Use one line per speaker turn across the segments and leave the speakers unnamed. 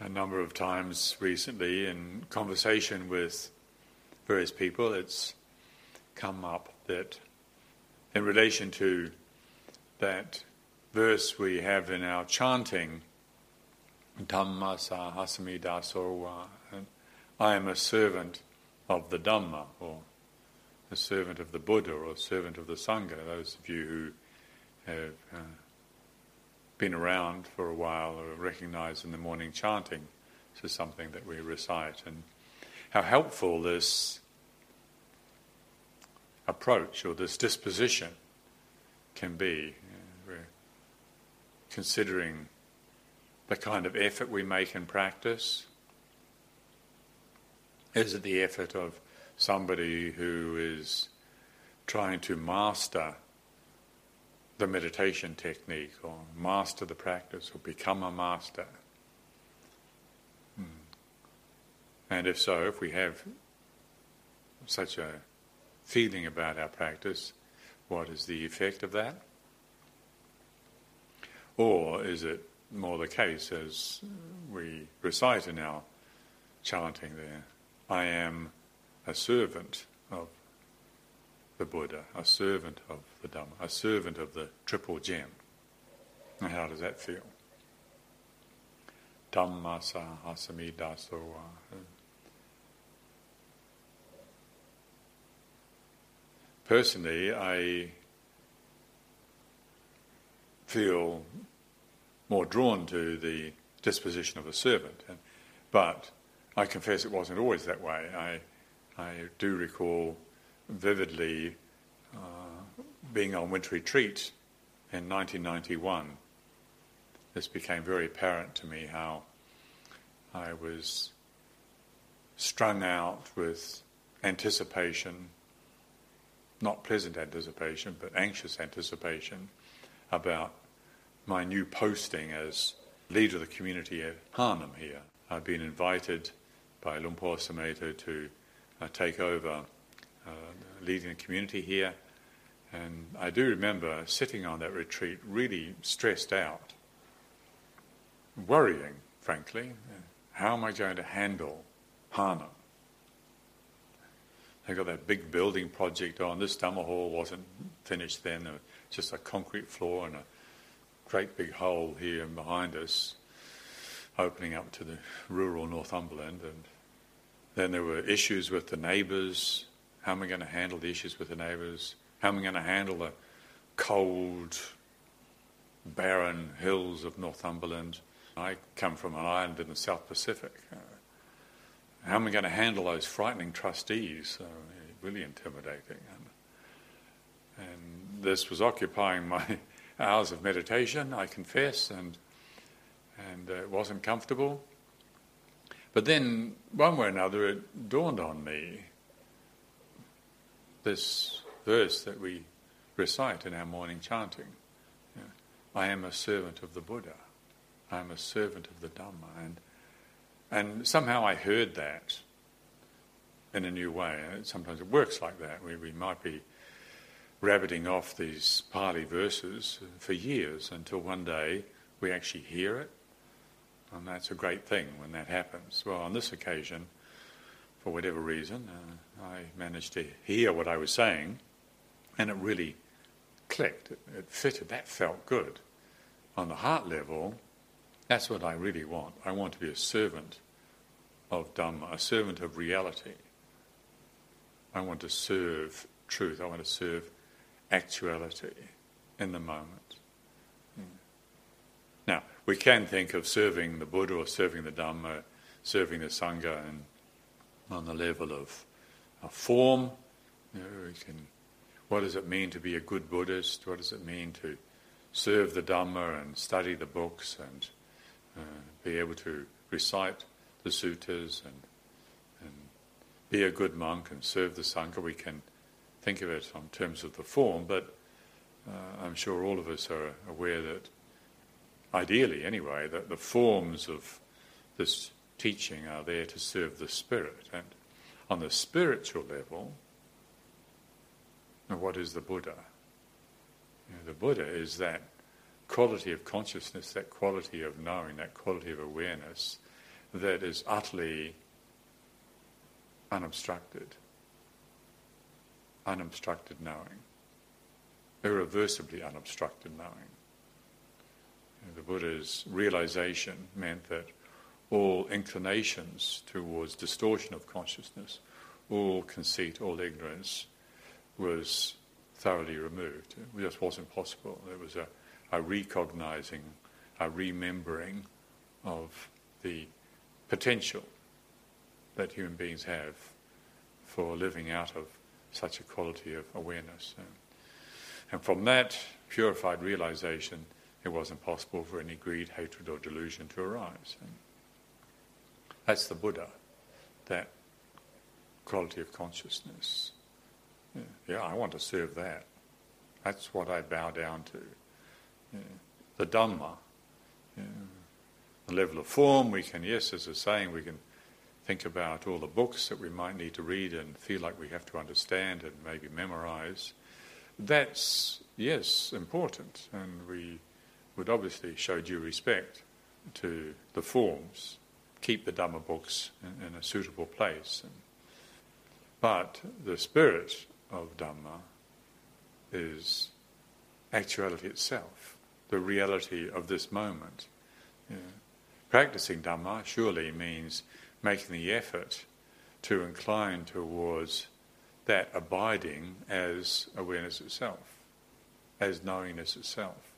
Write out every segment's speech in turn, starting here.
a number of times recently in conversation with various people, it's come up that in relation to that verse we have in our chanting, Dhamma Sahasami Dasowa, I am a servant of the Dhamma, or a servant of the Buddha, or a servant of the Sangha. Those of you who have uh, been around for a while or recognize in the morning chanting. This is something that we recite, and how helpful this approach or this disposition can be. We're considering the kind of effort we make in practice. Is it the effort of somebody who is trying to master the meditation technique or master the practice or become a master? Hmm. And if so, if we have such a feeling about our practice, what is the effect of that? Or is it more the case as we recite in our chanting there, I am a servant of the Buddha, a servant of the Dhamma, a servant of the Triple Gem. And how does that feel? Hasami. Personally, I feel more drawn to the disposition of a servant, but I confess it wasn't always that way. I, I do recall vividly uh, being on winter retreat in 1991. This became very apparent to me how I was strung out with anticipation, not pleasant anticipation, but anxious anticipation about my new posting as leader of the community at Harnham here. I've been invited by Luang Por Sumedho to uh, take over uh, leading the community here. And I do remember sitting on that retreat really stressed out, worrying, frankly. How am I going to handle Harnham? They got that big building project on. This Dhamma hall wasn't finished then, was just a concrete floor and a great big hole here behind us, opening up to the rural Northumberland. And then there were issues with the neighbours, how am I going to handle the issues with the neighbours? How am I going to handle the cold, barren hills of Northumberland? I come from an island in the South Pacific. How am I going to handle those frightening trustees? Uh, really intimidating. And, and, this was occupying my hours of meditation, I confess, and, and uh, it wasn't comfortable. But then, one way or another, it dawned on me this verse that we recite in our morning chanting. I am a servant of the Buddha. I am a servant of the Dhamma. And, and somehow I heard that in a new way. And sometimes it works like that. We, we might be rabbiting off these Pali verses for years until one day we actually hear it. And that's a great thing when that happens. Well, on this occasion, for whatever reason, uh, I managed to hear what I was saying, and it really clicked. It, it fitted. That felt good. On the heart level, that's what I really want. I want to be a servant of Dhamma, a servant of reality. I want to serve truth. I want to serve actuality in the moment. Hmm. Now, we can think of serving the Buddha or serving the Dhamma, serving the Sangha, and on the level of, of form. You know, we can, what does it mean to be a good Buddhist? What does it mean to serve the Dhamma and study the books and uh, be able to recite the suttas and, and be a good monk and serve the Sangha. We can think of it in terms of the form, but uh, I'm sure all of us are aware that, ideally anyway, that the forms of this teaching are there to serve the spirit. And on the spiritual level, what is the Buddha? You know, the Buddha is that quality of consciousness, that quality of knowing, that quality of awareness that is utterly unobstructed. Unobstructed knowing. Irreversibly unobstructed knowing. You know, the Buddha's realization meant that all inclinations towards distortion of consciousness, all conceit, all ignorance was thoroughly removed. It just wasn't possible. There was a, a recognizing, a remembering of the potential that human beings have for living out of such a quality of awareness. And from that purified realization, it wasn't possible for any greed, hatred, or delusion to arise. And that's the Buddha, that quality of consciousness. Yeah, yeah, I want to serve that. That's what I bow down to. Yeah. The Dhamma, yeah. the level of form, we can, yes, as a saying, we can think about all the books that we might need to read and feel like we have to understand and maybe memorize. That's, yes, important, and we would obviously show due respect to the forms keep the Dhamma books in, in a suitable place. But the spirit of Dhamma is actuality itself, the reality of this moment. Yeah. Practicing Dhamma surely means making the effort to incline towards that abiding as awareness itself, as knowingness itself.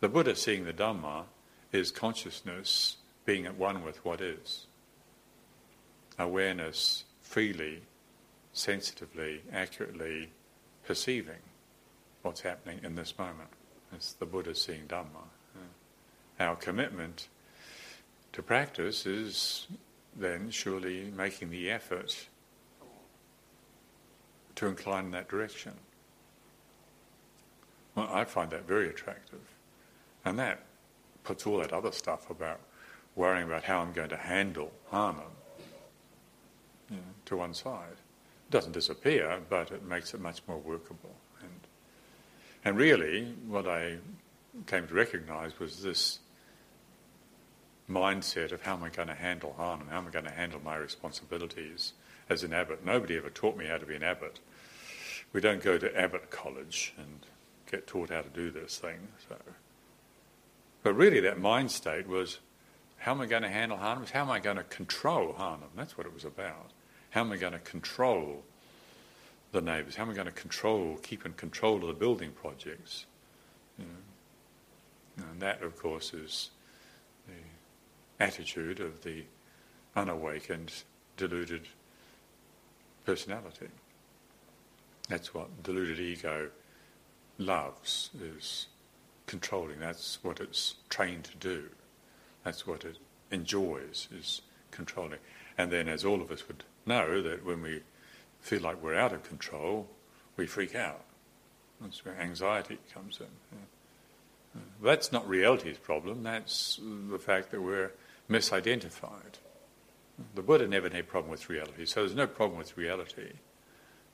The Buddha seeing the Dhamma is consciousness being at one with what is. Awareness freely, sensitively, accurately perceiving what's happening in this moment. It's the Buddha seeing Dhamma. Our commitment to practice is then surely making the effort to incline in that direction. Well, I find that very attractive. And that puts all that other stuff about worrying about how I'm going to handle harm know, to one side. Doesn't disappear, but it makes it much more workable. And, and really, what I came to recognize was this mindset of how am I going to handle Harnham, how am I going to handle my responsibilities as an abbot. Nobody ever taught me how to be an abbot. We don't go to abbot college and get taught how to do this thing. So. But really, that mind state was how am I going to handle Harnham? How am I going to control Harnham? That's what it was about. How am I going to control the neighbours? How am I going to control, keep in control of the building projects? You know? And that, of course, is the attitude of the unawakened, deluded personality. That's what deluded ego loves, is controlling. That's what it's trained to do. That's what it enjoys, is controlling. And then, as all of us would know, that when we feel like we're out of control, we freak out. That's where anxiety comes in. Yeah. That's not reality's problem, that's the fact that we're misidentified. The Buddha never had a problem with reality, so there's no problem with reality.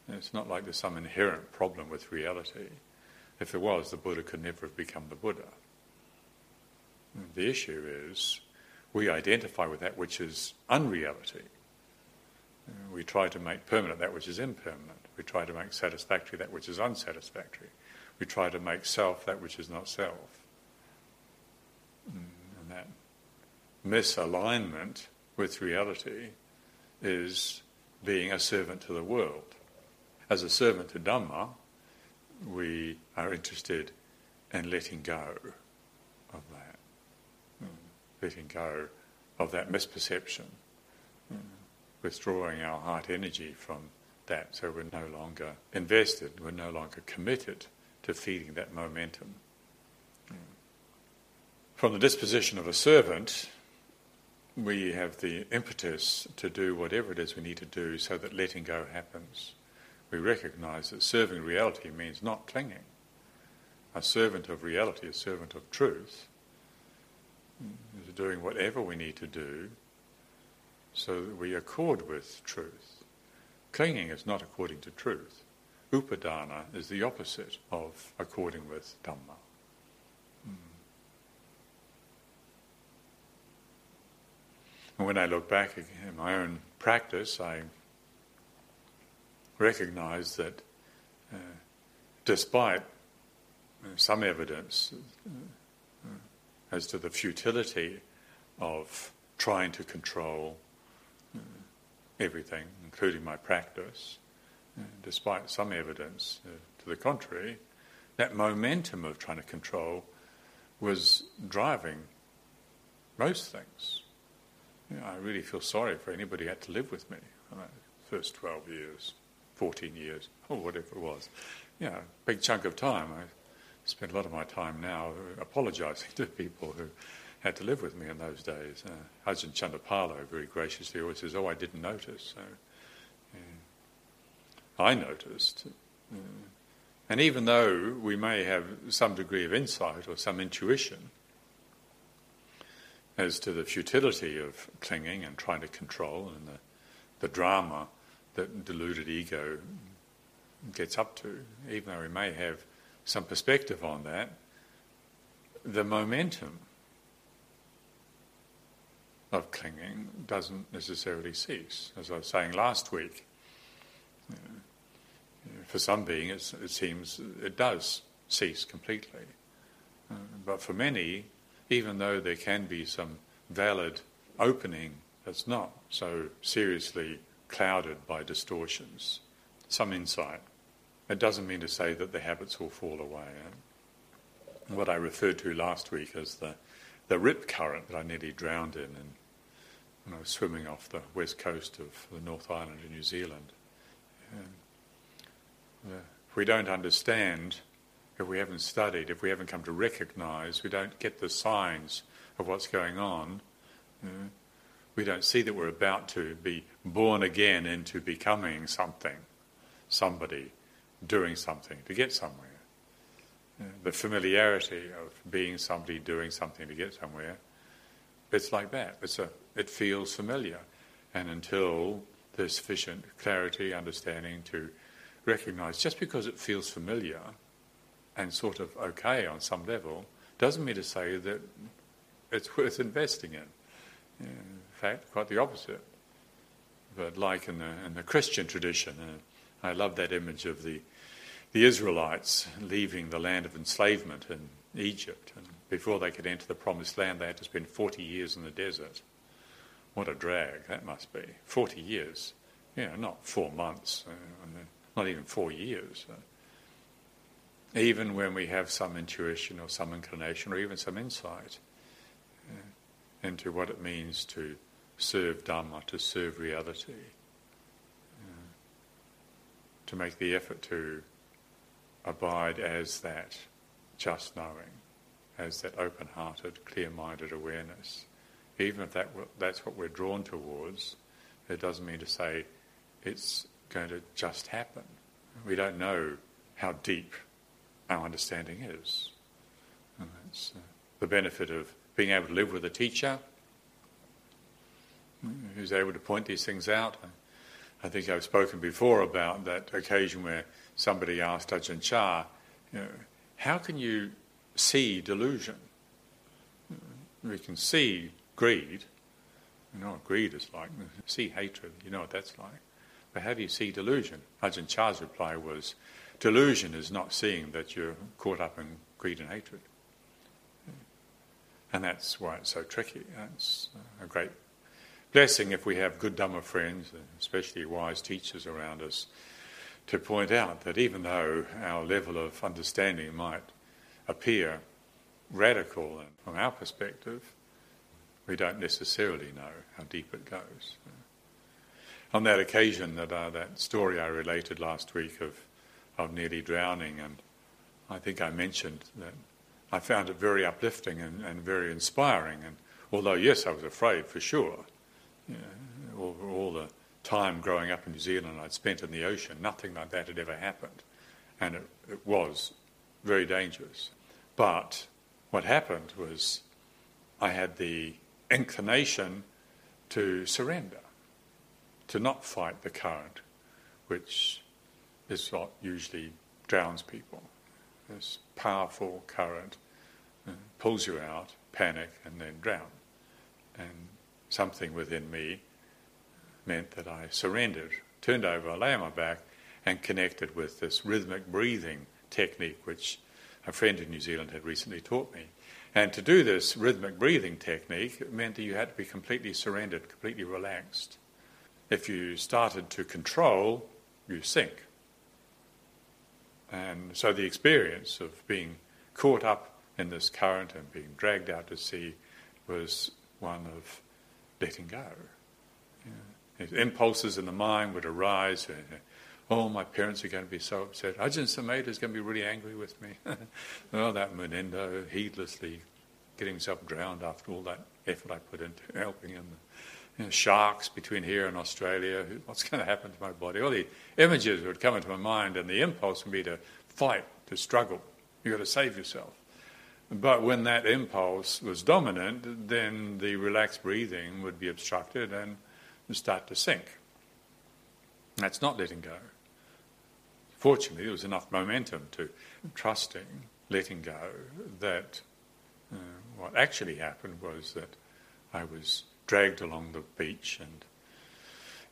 It's not like there's some inherent problem with reality. If there was, the Buddha could never have become the Buddha. The issue is we identify with that which is unreality. We try to make permanent that which is impermanent. We try to make satisfactory that which is unsatisfactory. We try to make self that which is not self. Mm, and that misalignment with reality is being a servant to the world. As a servant to Dhamma, we are interested in letting go of that mm, letting go of that misperception, know, withdrawing our heart energy from that so we're no longer invested, we're no longer committed to feeding that momentum. from the disposition of a servant, we have the impetus to do whatever it is we need to do so that letting go happens. We recognize that serving reality means not clinging. A servant of reality, a servant of truth, is doing whatever we need to do so that we accord with truth. Clinging is not according to truth. Upadana is the opposite of according with Dhamma. And when I look back at my own practice, I recognize that uh, despite uh, some evidence uh, as to the futility of trying to control uh, everything, including my practice, despite some evidence to the contrary, that momentum of trying to control was driving most things. You know, I really feel sorry for anybody who had to live with me for the first 12 years, 14 years, or whatever it was. You know, big chunk of time. I spend a lot of my time now apologising to people who had to live with me in those days. Uh, Ajahn Chandapalo very graciously always says, oh, I didn't notice. So, yeah. I noticed. Uh, and even though we may have some degree of insight or some intuition, as to the futility of clinging and trying to control and the, the drama that deluded ego gets up to, even though we may have some perspective on that, the momentum of clinging doesn't necessarily cease. As I was saying last week, for some beings it seems it does cease completely. Uh, but for many, even though there can be some valid opening that's not so seriously clouded by distortions, some insight. It doesn't mean to say that the habits will fall away. What I referred to last week as the, the rip current that I nearly drowned in and when I was swimming off the west coast of the North Island of New Zealand. Uh, if we don't understand if we haven't studied, if we haven't come to recognize, we don't get the signs of what's going on, you know, we don't see that we're about to be born again into becoming something, somebody, doing something to get somewhere. You the familiarity of being somebody, doing something to get somewhere, it's like that. It's a, it feels familiar. And until there's sufficient clarity, understanding to recognize just because it feels familiar, and sort of okay on some level doesn't mean to say that it's worth investing in. In fact, quite the opposite. But like in the, in the Christian tradition, uh, I love that image of the, the Israelites leaving the land of enslavement in Egypt. And before they could enter the promised land, they had to spend 40 years in the desert. What a drag that must be. 40 years. You know, not four months, uh, not even four years. Uh, even when we have some intuition or some inclination or even some insight uh, into what it means to serve Dhamma, to serve reality, uh, to make the effort to abide as that just knowing, as that open hearted, clear minded awareness. Even if that, that's what we're drawn towards, it doesn't mean to say it's going to just happen. We don't know how deep our understanding is. And that's uh, the benefit of being able to live with a teacher who's able to point these things out. I think I've spoken before about that occasion where somebody asked Ajahn Chah, you know, how can you see delusion? We can see greed. You know what greed is like. See hatred. You know what that's like. But how do you see delusion? Ajahn Chah's reply was, Delusion is not seeing that you're caught up in greed and hatred. And that's why it's so tricky. That's a great blessing if we have good Dhamma friends, especially wise teachers around us, to point out that even though our level of understanding might appear radical from our perspective, we don't necessarily know how deep it goes. On that occasion, that uh, that story I related last week of of nearly drowning. And I think I mentioned that I found it very uplifting and, and very inspiring. And although, yes, I was afraid for sure, all, all the time growing up in New Zealand I'd spent in the ocean, nothing like that had ever happened. And it, it was very dangerous. But what happened was I had the inclination to surrender, to not fight the current, which is what usually drowns people. This powerful current uh, pulls you out, panic, and then drown. And something within me meant that I surrendered, turned over, lay on my back, and connected with this rhythmic breathing technique, which a friend in New Zealand had recently taught me. And to do this rhythmic breathing technique meant that you had to be completely surrendered, completely relaxed. If you started to control, you sink. And so the experience of being caught up in this current and being dragged out to sea was one of letting go. Impulses in the mind would arise. Uh, Oh, my parents are going to be so upset. Ajahn Sumedho is going to be really angry with me. oh, that Munindo heedlessly getting himself drowned after all that effort I put into helping him. You know, sharks between here and Australia. What's going to happen to my body? All the images would come into my mind, and the impulse would be to fight, to struggle. You've got to save yourself. But when that impulse was dominant, then the relaxed breathing would be obstructed and start to sink. That's not letting go. Fortunately, there was enough momentum to trusting, letting go, that uh, what actually happened was that I was dragged along the beach and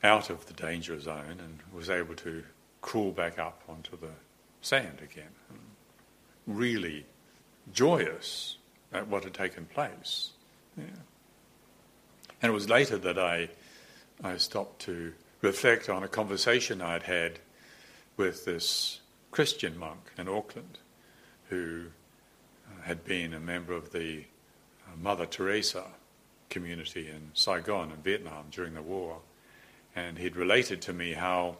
out of the danger zone and was able to crawl back up onto the sand again. Really joyous at what had taken place. Yeah. And it was later that I I stopped to reflect on a conversation I'd had with this Christian monk in Auckland who uh, had been a member of the uh, Mother Teresa community in Saigon in Vietnam during the war. And he'd related to me how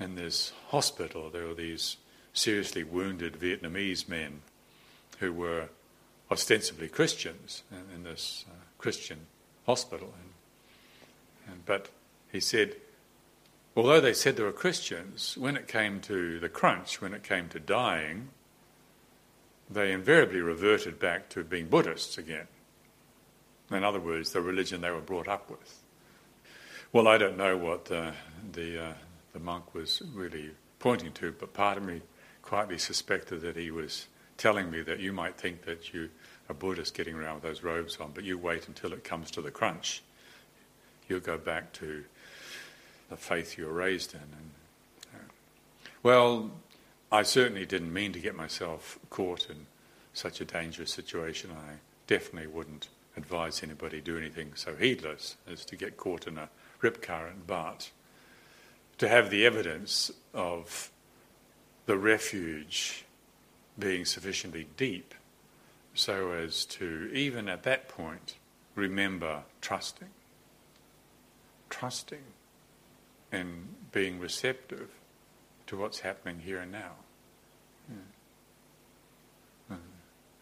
in this hospital there were these seriously wounded Vietnamese men who were ostensibly Christians in, this uh, Christian hospital. And and, but he said, although they said they were Christians, when it came to the crunch, when it came to dying, they invariably reverted back to being Buddhists again. In other words, the religion they were brought up with. Well, I don't know what the, the, uh, the monk was really pointing to, but part of me quietly suspected that he was telling me that you might think that you are Buddhist getting around with those robes on, but you wait until it comes to the crunch you'll go back to the faith you were raised in. And, uh, well, I certainly didn't mean to get myself caught in such a dangerous situation. I definitely wouldn't advise anybody do anything so heedless as to get caught in a rip current, but to have the evidence of the refuge being sufficiently deep so as to, even at that point, remember trusting trusting and being receptive to what's happening here and now. Yeah.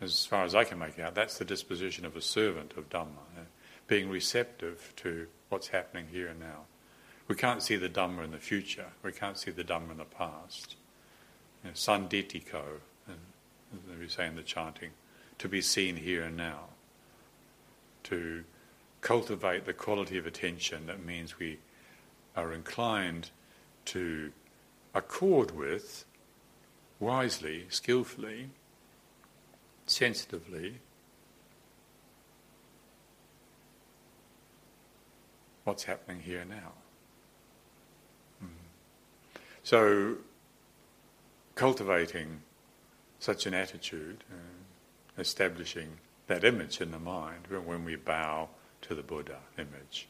As far as I can make out, that's the disposition of a servant of Dhamma, uh, being receptive to what's happening here and now. We can't see the Dhamma in the future, we can't see the Dhamma in the past. You know, sanditiko, uh, as we say in the chanting, to be seen here and now, to cultivate the quality of attention that means we are inclined to accord with wisely, skillfully, sensitively what's happening here now. Mm. So, cultivating such an attitude, uh, establishing that image in the mind when we bow to the Buddha image.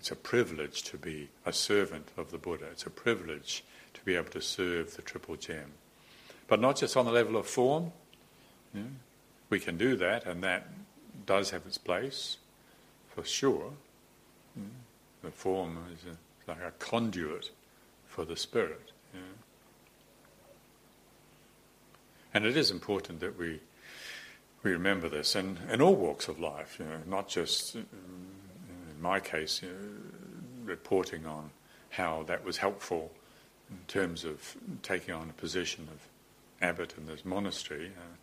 It's a privilege to be a servant of the Buddha. It's a privilege to be able to serve the Triple Gem. But not just on the level of form. Yeah, we can do that, and that does have its place, for sure. Yeah, the form is a, like a conduit for the spirit. Yeah. And it is important that we we remember this, and in all walks of life, you know, not just um, in my case, you know, reporting on how that was helpful in terms of taking on a position of abbot in this monastery. Uh,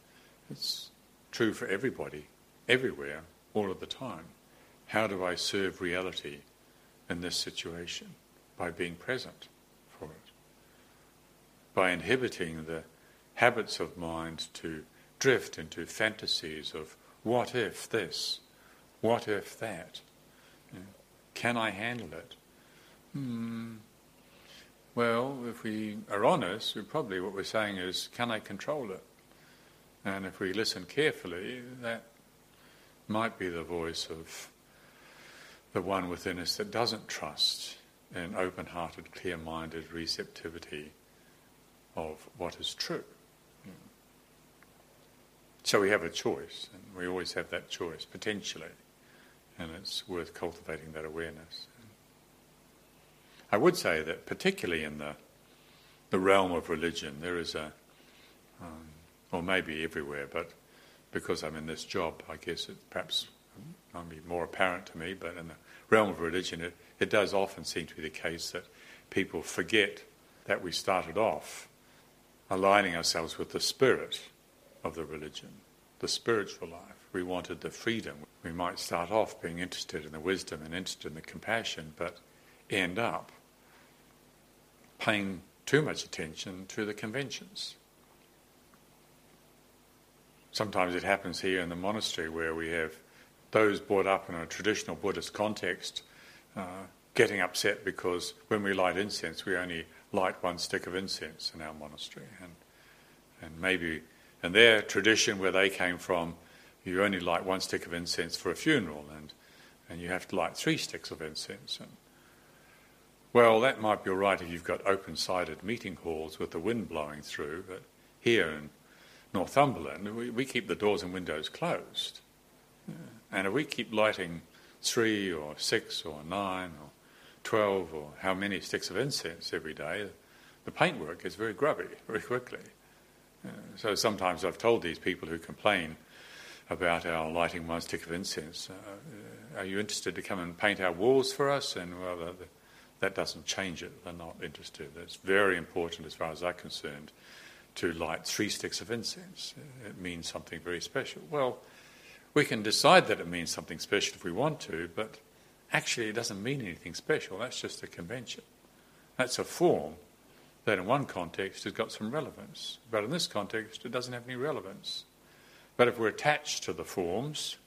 it's true for everybody, everywhere, all of the time. How do I serve reality in this situation? By being present for it. By inhibiting the habits of mind to drift into fantasies of what if this, what if that. Can I handle it? Hmm. Well, if we are honest, we probably what we're saying is, can I control it? And if we listen carefully, that might be the voice of the one within us that doesn't trust in open hearted, clear minded receptivity of what is true. So we have a choice, and we always have that choice, potentially, and it's worth cultivating that awareness. I would say that, particularly in the, the realm of religion, there is a, um, or maybe everywhere, but because I'm in this job, I guess it perhaps might be more apparent to me, but in the realm of religion, it, it does often seem to be the case that people forget that we started off aligning ourselves with the spirit of the religion, the spiritual life. We wanted the freedom. We might start off being interested in the wisdom and interested in the compassion, but end up paying too much attention to the conventions. Sometimes it happens here in the monastery where we have those brought up in a traditional Buddhist context uh, getting upset because when we light incense, we only light one stick of incense in our monastery. And, and maybe in their tradition, where they came from, you only light one stick of incense for a funeral, and, and you have to light three sticks of incense. And, well, that might be all right if you've got open sided meeting halls with the wind blowing through, but here in Northumberland, we, we keep the doors and windows closed. Yeah. And if we keep lighting three or six or nine or twelve or how many sticks of incense every day, the paintwork gets very grubby very quickly. Uh, so sometimes I've told these people who complain about our lighting one stick of incense, uh, are you interested to come and paint our walls for us? And well, the, that doesn't change it. They're not interested. It's very important, as far as I'm concerned, to light three sticks of incense. It means something very special. Well, we can decide that it means something special if we want to, but actually it doesn't mean anything special. That's just a convention. That's a form that in one context has got some relevance, but in this context it doesn't have any relevance. But if we're attached to the forms,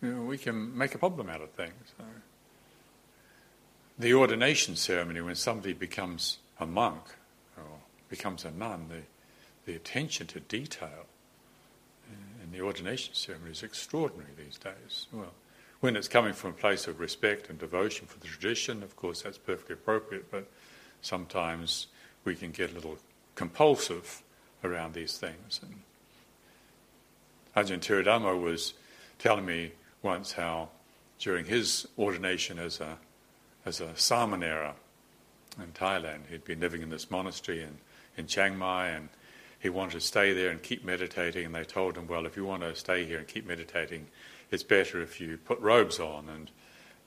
you know, we can make a problem out of things. The ordination ceremony, when somebody becomes a monk or becomes a nun, the, the attention to detail in the ordination ceremony is extraordinary these days. Well, when it's coming from a place of respect and devotion for the tradition, of course, that's perfectly appropriate, but sometimes we can get a little compulsive around these things. And Ajahn Viradhammo was telling me once how during his ordination as a as a samanera in Thailand, he'd been living in this monastery in, in Chiang Mai and he wanted to stay there and keep meditating and they told him, Well, if you want to stay here and keep meditating, it's better if you put robes on and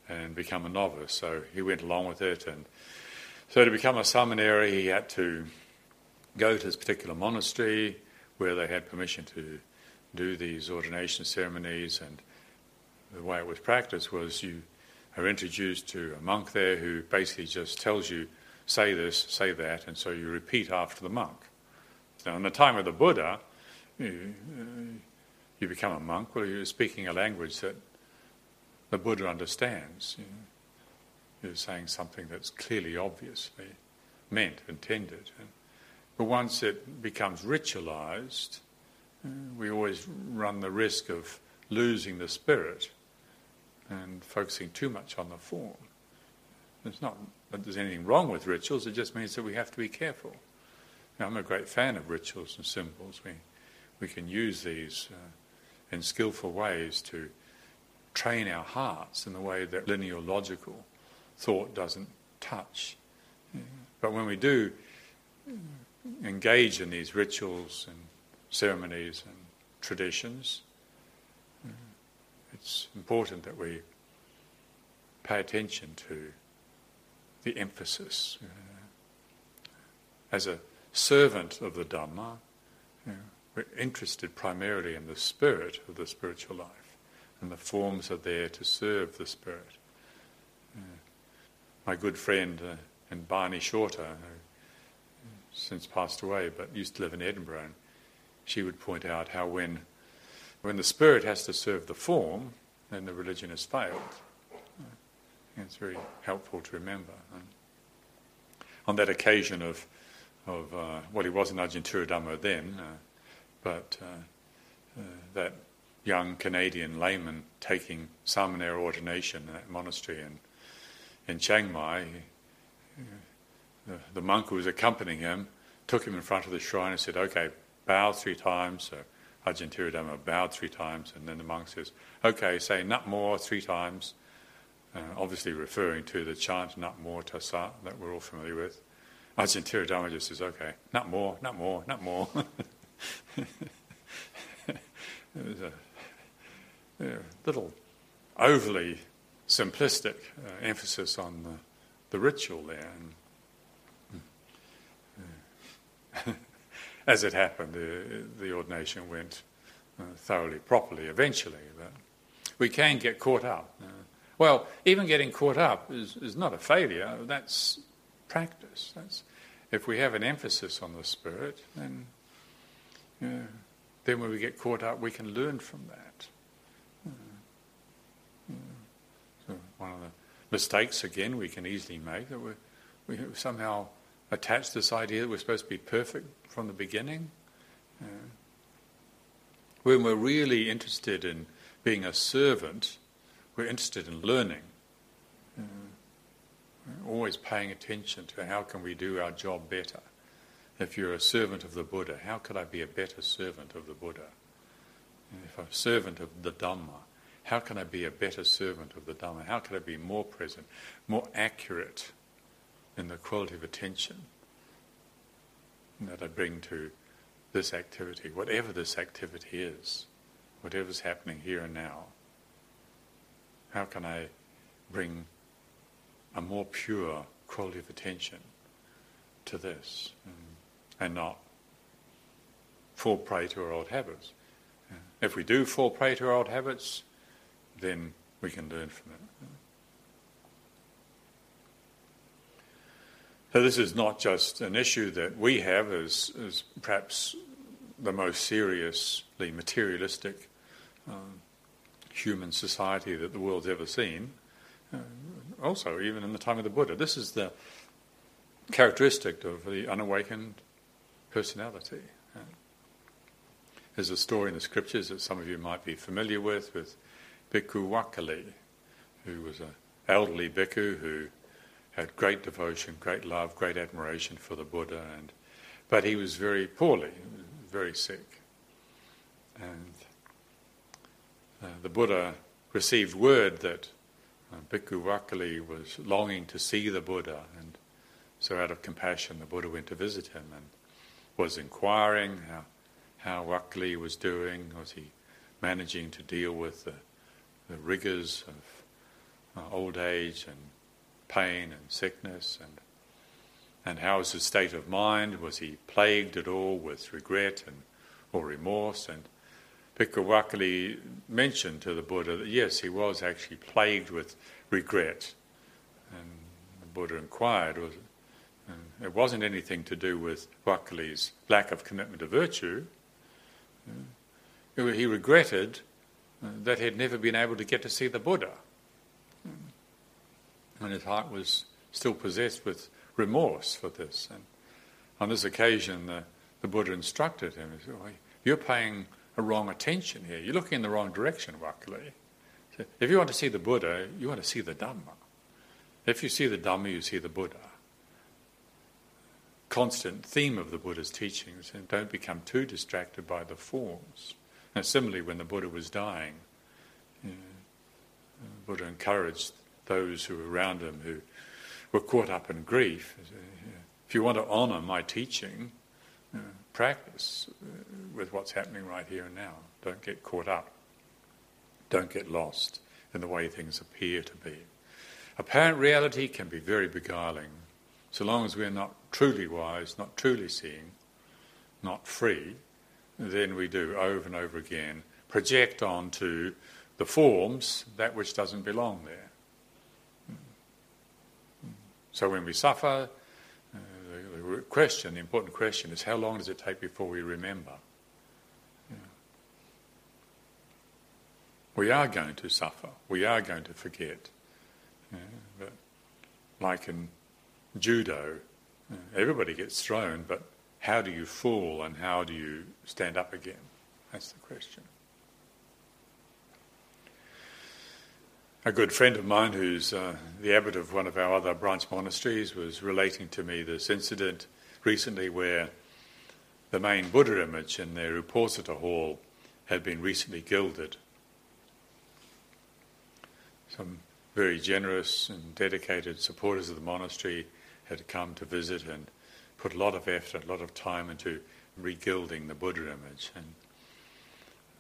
and become a novice. So he went along with it and so to become a samanera, he had to go to this particular monastery where they had permission to do these ordination ceremonies. And the way it was practiced was you are introduced to a monk there who basically just tells you, say this, say that, and so you repeat after the monk. Now, in the time of the Buddha, you, you become a monk, well, you're speaking a language that the Buddha understands. You know you're saying something that's clearly, obviously meant, intended. But once it becomes ritualized, we always run the risk of losing the spirit and focusing too much on the form. It's not that there's anything wrong with rituals, it just means that we have to be careful. Now, I'm a great fan of rituals and symbols. We, we can use these uh, in skillful ways to train our hearts in the way that linear logical thought doesn't touch. But when we do engage in these rituals and ceremonies and traditions, it's important that we pay attention to the emphasis. As a servant of the Dhamma, we're interested primarily in the spirit of the spiritual life, and the forms are there to serve the spirit. My good friend uh, and Barney Shorter, who since passed away but used to live in Edinburgh, and she would point out how when, when the spirit has to serve the form, then the religion has failed. It's very helpful to remember. On that occasion of, of uh, well, he was in Ajahn Dhamma then, uh, but uh, uh, that young Canadian layman taking Samanera ordination in that monastery in, in Chiang Mai, the, the, monk who was accompanying him took him in front of the shrine and said, okay, bow three times. So Ajahn Dhamma bowed three times, and then the monk says, okay, say nut more three times uh, obviously referring to the chant "Namo tassa" that we're all familiar with. Ajahn Viradhammo just says, "Okay, not more, not more, not more." There's a, a, little overly simplistic uh, emphasis on the, the ritual there. And, uh, as it happened, the, the ordination went uh, thoroughly, properly eventually, but we can get caught up. Uh, well, even getting caught up is, is not a failure, that's practice. That's, if we have an emphasis on the Spirit, then, know, then when we get caught up, we can learn from that. So one of the mistakes, again, we can easily make that we we somehow attach this idea that we're supposed to be perfect from the beginning. when we're really interested in being a servant, we're interested in learning. Uh, always paying attention to how can we do our job better. If you're a servant of the Buddha, how could I be a better servant of the Buddha? if I'm a servant of the Dhamma, how can I be a better servant of the Dhamma? How can I be more present, more accurate in the quality of attention that I bring to this activity, whatever this activity is, whatever's happening here and now? How can I bring a more pure quality of attention to this and, and not fall prey to our old habits? If we do fall prey to our old habits, then we can learn from it. So this is not just an issue that we have as, as perhaps the most seriously materialistic um, human society that the world's ever seen. Uh, also, even in the time of the Buddha, this is the characteristic of the unawakened personality. Uh, there's a story in the scriptures that some of you might be familiar with, with Bhikkhu Vakkali, who was an elderly bhikkhu who had great devotion, great love, great admiration for the Buddha, and but he was very poorly, very sick, and uh, the Buddha received word that uh, Bhikkhu Vakkali was longing to see the Buddha, and so out of compassion, the Buddha went to visit him and was inquiring how, how Vakkali was doing. Was he managing to deal with the, the rigors of uh, old age and pain and sickness? And, and how was his state of mind? Was he plagued at all with regret and, or remorse? And Bhikkhu mentioned to the Buddha that yes, he was actually plagued with regret. And the Buddha inquired, was it, it wasn't anything to do with Vakkali's lack of commitment to virtue. He regretted that he had never been able to get to see the Buddha. And his heart was still possessed with remorse for this. And on this occasion, the, the Buddha instructed him, he said, You're paying a wrong attention here. You're looking in the wrong direction, Vakkali. If you want to see the Buddha, you want to see the Dhamma. If you see the Dhamma, you see the Buddha. Constant theme of the Buddha's teachings, and don't become too distracted by the forms. And similarly, when the Buddha was dying, you know, the Buddha encouraged those who were around him who were caught up in grief. If you want to honour my teaching, practice uh, with what's happening right here and now. Don't get caught up. Don't get lost in the way things appear to be. Apparent reality can be very beguiling, so long as we're not truly wise, not truly seeing, not free, then we do over and over again project onto the forms that which doesn't belong there. So when we suffer, uh, the, question, the important question is how long does it take before we remember? We are going to suffer. We are going to forget. Yeah, but like in judo, uh, everybody gets thrown, but how do you fall and how do you stand up again? That's the question. A good friend of mine, who's uh, the abbot of one of our other branch monasteries, was relating to me this incident recently where the main Buddha image in their Uposatha hall had been recently gilded. Some very generous and dedicated supporters of the monastery had come to visit and put a lot of effort, a lot of time into regilding the Buddha image, and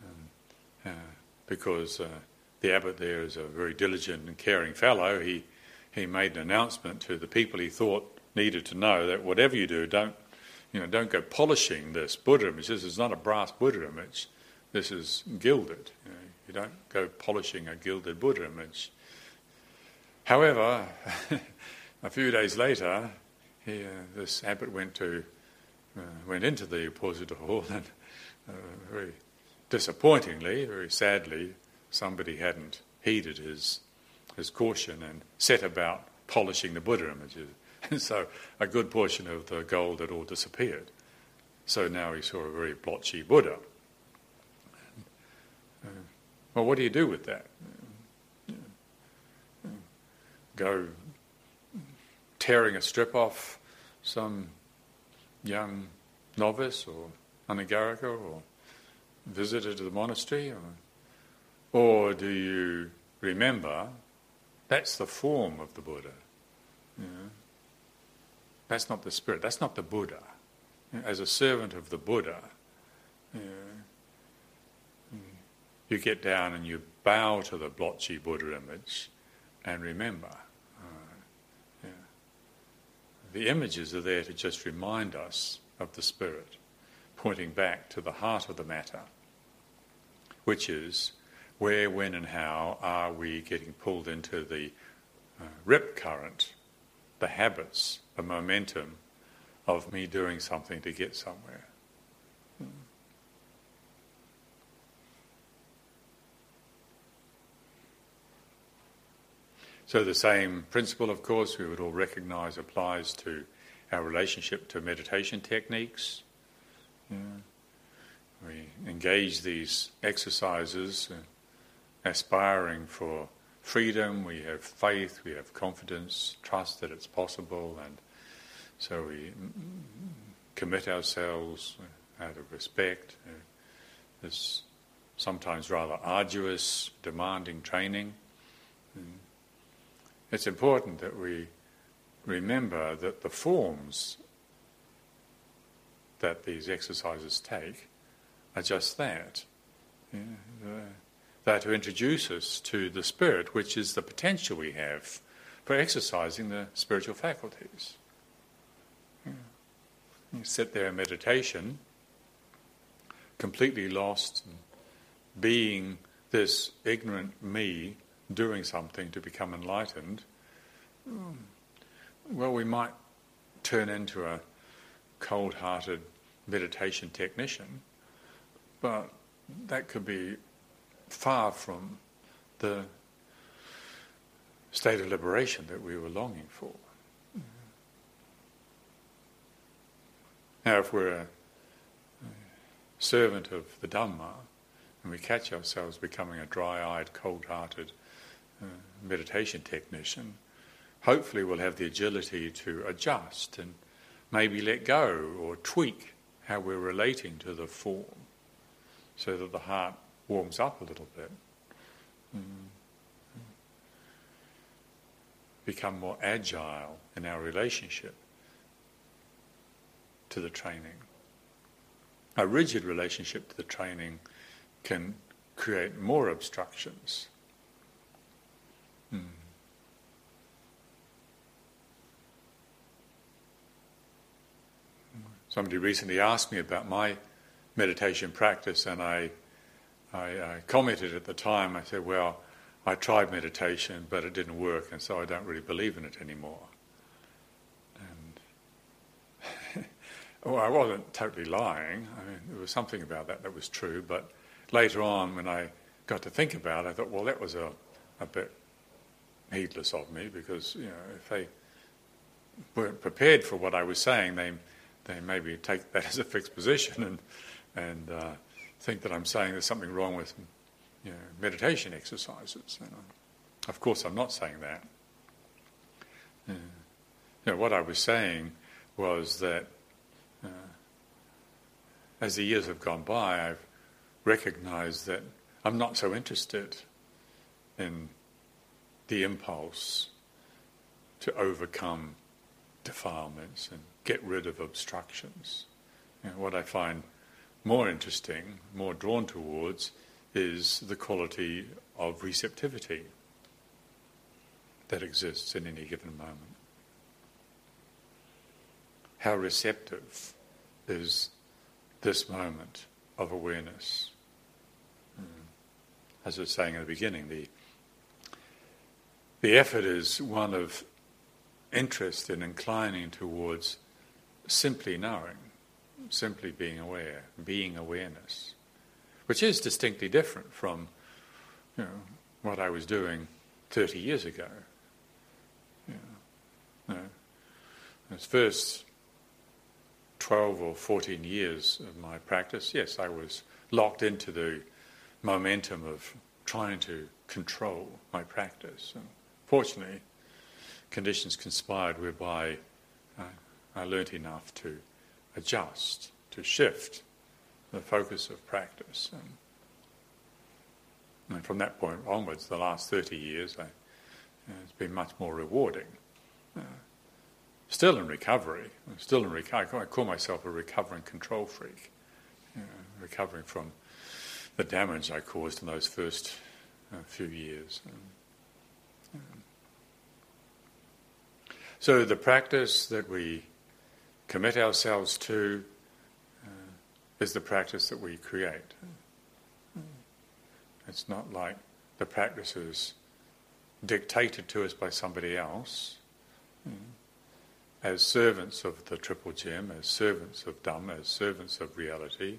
um, uh, because uh, the abbot there is a very diligent and caring fellow, he he made an announcement to the people he thought needed to know that whatever you do, don't you know, don't go polishing this Buddha image. This is not a brass Buddha image. This is gilded. You, know, you don't go polishing a gilded Buddha image. However, a few days later, he, uh, this abbot went to uh, went into the Uposatha hall and uh, very disappointingly, very sadly, somebody hadn't heeded his his caution and set about polishing the Buddha images. And so a good portion of the gold had all disappeared. So now he saw a very blotchy Buddha. Uh, well, what do you do with that? Go tearing a strip off some young novice or anagarika or visitor to the monastery? Or, or do you remember? That's the form of the Buddha? That's not the spirit, that's not the Buddha. As a servant of the Buddha, you, you get down and you bow to the blotchy Buddha image and remember. Uh, the images are there to just remind us of the Spirit, pointing back to the heart of the matter, which is where, when, and how are we getting pulled into the uh, rip current, the habits, the momentum of me doing something to get somewhere. So the same principle, of course, we would all recognize applies to our relationship to meditation techniques. Yeah. We engage these exercises, uh, aspiring for freedom. We have faith, we have confidence, trust that it's possible, and so we commit ourselves out of respect. Uh, this sometimes rather arduous, demanding training. Mm it's important that we remember that the forms that these exercises take are just that. Yeah, they're to introduce us to the spirit, which is the potential we have for exercising the spiritual faculties. Hmm. You sit there in meditation, completely lost, being this ignorant me doing something to become enlightened, hmm, well, we might turn into a cold hearted meditation technician, but that could be far from the state of liberation that we were longing for. Now, if we're a servant of the Dhamma and we catch ourselves becoming a dry eyed, cold hearted uh, meditation technician, hopefully we'll have the agility to adjust and maybe let go or tweak how we're relating to the form so that the heart warms up a little bit. Mm. Become more agile in our relationship to the training. a rigid relationship to the training can create more obstructions. Hmm. Somebody recently asked me about my meditation practice, and I, I, I, commented at the time. I said, "Well, I tried meditation, but it didn't work, and so I don't really believe in it anymore." And well, I wasn't totally lying. I mean, there was something about that that was true, but later on, when I got to think about it, I thought, "Well, that was a, a bit heedless of me because you know if they weren't prepared for what I was saying, they they maybe take that as a fixed position and and uh, think that I'm saying there's something wrong with you know, meditation exercises. Of course, I'm not saying that. Yeah. You know, what I was saying was that uh, as the years have gone by, I've recognized that I'm not so interested in the impulse to overcome defilements and get rid of obstructions. You know, what I find more interesting, more drawn towards, is the quality of receptivity that exists in any given moment. How receptive is this moment of awareness? Hmm. As I was saying in the beginning, the, the effort is one of interest in inclining towards simply knowing, simply being aware, being awareness, which is distinctly different from you know, what I was doing 30 years ago. Those first 12 or 14 years of my practice, yes, I was locked into the momentum of trying to control my practice. And fortunately, conditions conspired whereby I learnt enough to adjust, to shift the focus of practice. And, and from that point onwards, the last 30 years, I, it's been much more rewarding. Uh, still in recovery, still in recovery. I call myself a recovering control freak, you know, recovering from the damage I caused in those first uh, few years. And, so the practice that we commit ourselves to uh, is the practice that we create. It's not like the practice is dictated to us by somebody else. As servants of the Triple Gem, as servants of Dhamma, as servants of reality,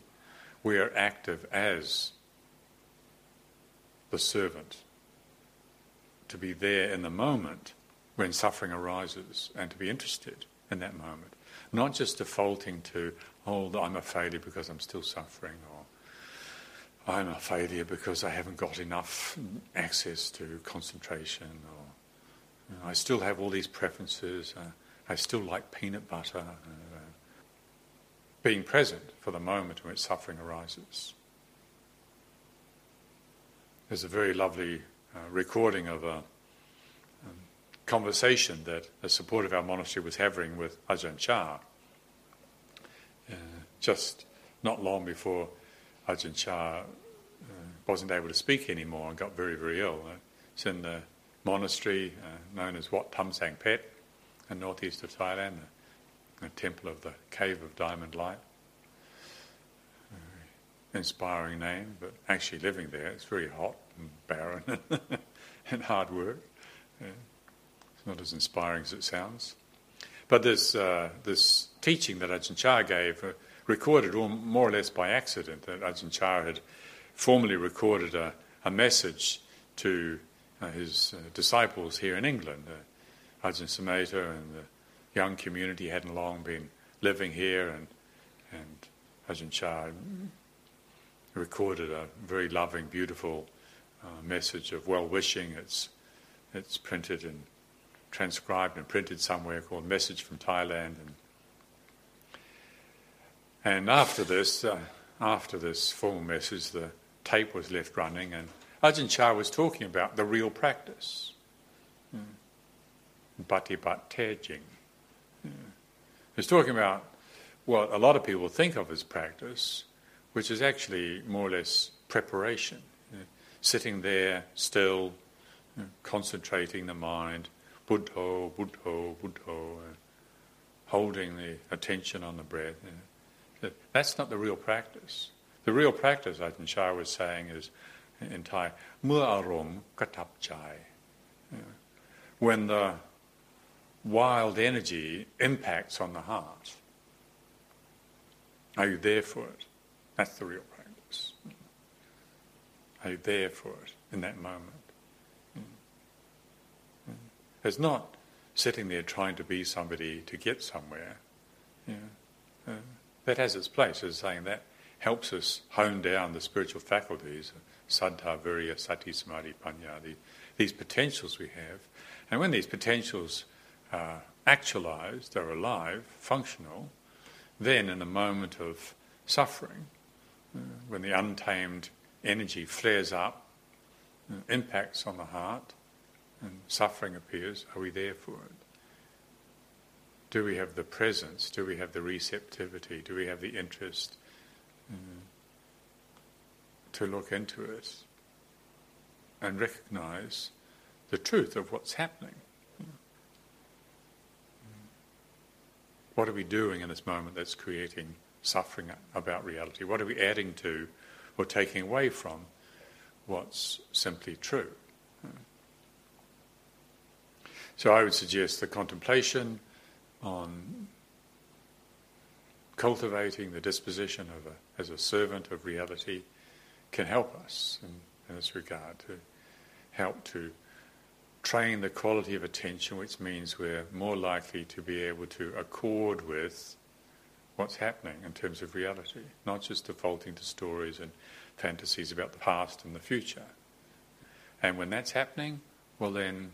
we are active as the servant, to be there in the moment when suffering arises and to be interested in that moment not just defaulting to, oh, I'm a failure because I'm still suffering, or I'm a failure because I haven't got enough access to concentration, or you know, I still have all these preferences, uh, I still like peanut butter. Uh, being present for the moment in which suffering arises. There's a very lovely uh, recording of a conversation that a support of our monastery was having with Ajahn Chah. Uh, just not long before Ajahn Chah uh, wasn't able to speak anymore and got very, very ill. Uh, it's in the monastery uh, known as Wat Tham Sang Phet in northeast of Thailand, the, the, temple of the Cave of Diamond Light. inspiring name, but actually living there, it's very hot and barren and hard work. Yeah. Not as inspiring as it sounds. But this, uh, this teaching that Ajahn Chah gave, uh, recorded all, more or less by accident, that Ajahn Chah had formally recorded a, a message to uh, his uh, disciples here in England. Uh, Ajahn Sumedho and the young community hadn't long been living here, and, and Ajahn Chah recorded a very loving, beautiful uh, message of well wishing. It's, it's printed in transcribed and printed somewhere called Message from Thailand. And, and after this, uh, after this formal message, the tape was left running, and Ajahn Chah was talking about the real practice. Bhati Bhat Tejing. He was talking about what a lot of people think of as practice, which is actually more or less preparation. Sitting there still, concentrating the mind, Buddho, Buddho, Buddho, holding the attention on the breath. You know. That's not the real practice. The real practice, Ajahn Chah was saying, is in Thai, mưa katap chai. When the wild energy impacts on the heart, are you there for it? That's the real practice. Are you there for it in that moment? It's not sitting there trying to be somebody to get somewhere. Uh, that has its place, as saying that helps us hone down the spiritual faculties, saddha, virya, sati, samadhi, panya, the, these potentials we have. And when these potentials are actualized, they're alive, functional, then in a moment of suffering, uh, when the untamed energy flares up, uh, impacts on the heart, and suffering appears, are we there for it? Do we have the presence? Do we have the receptivity? Do we have the interest uh, to look into it and recognize the truth of what's happening. What are we doing in this moment that's creating suffering about reality? What are we adding to or taking away from what's simply true? So I would suggest the contemplation on cultivating the disposition of a, as a servant of reality can help us in, in this regard to help to train the quality of attention, which means we're more likely to be able to accord with what's happening in terms of reality, not just defaulting to stories and fantasies about the past and the future. And when that's happening, well, then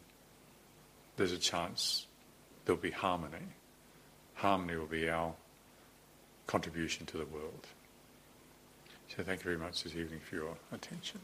there's a chance there'll be harmony. Harmony will be our contribution to the world. So thank you very much this evening for your attention.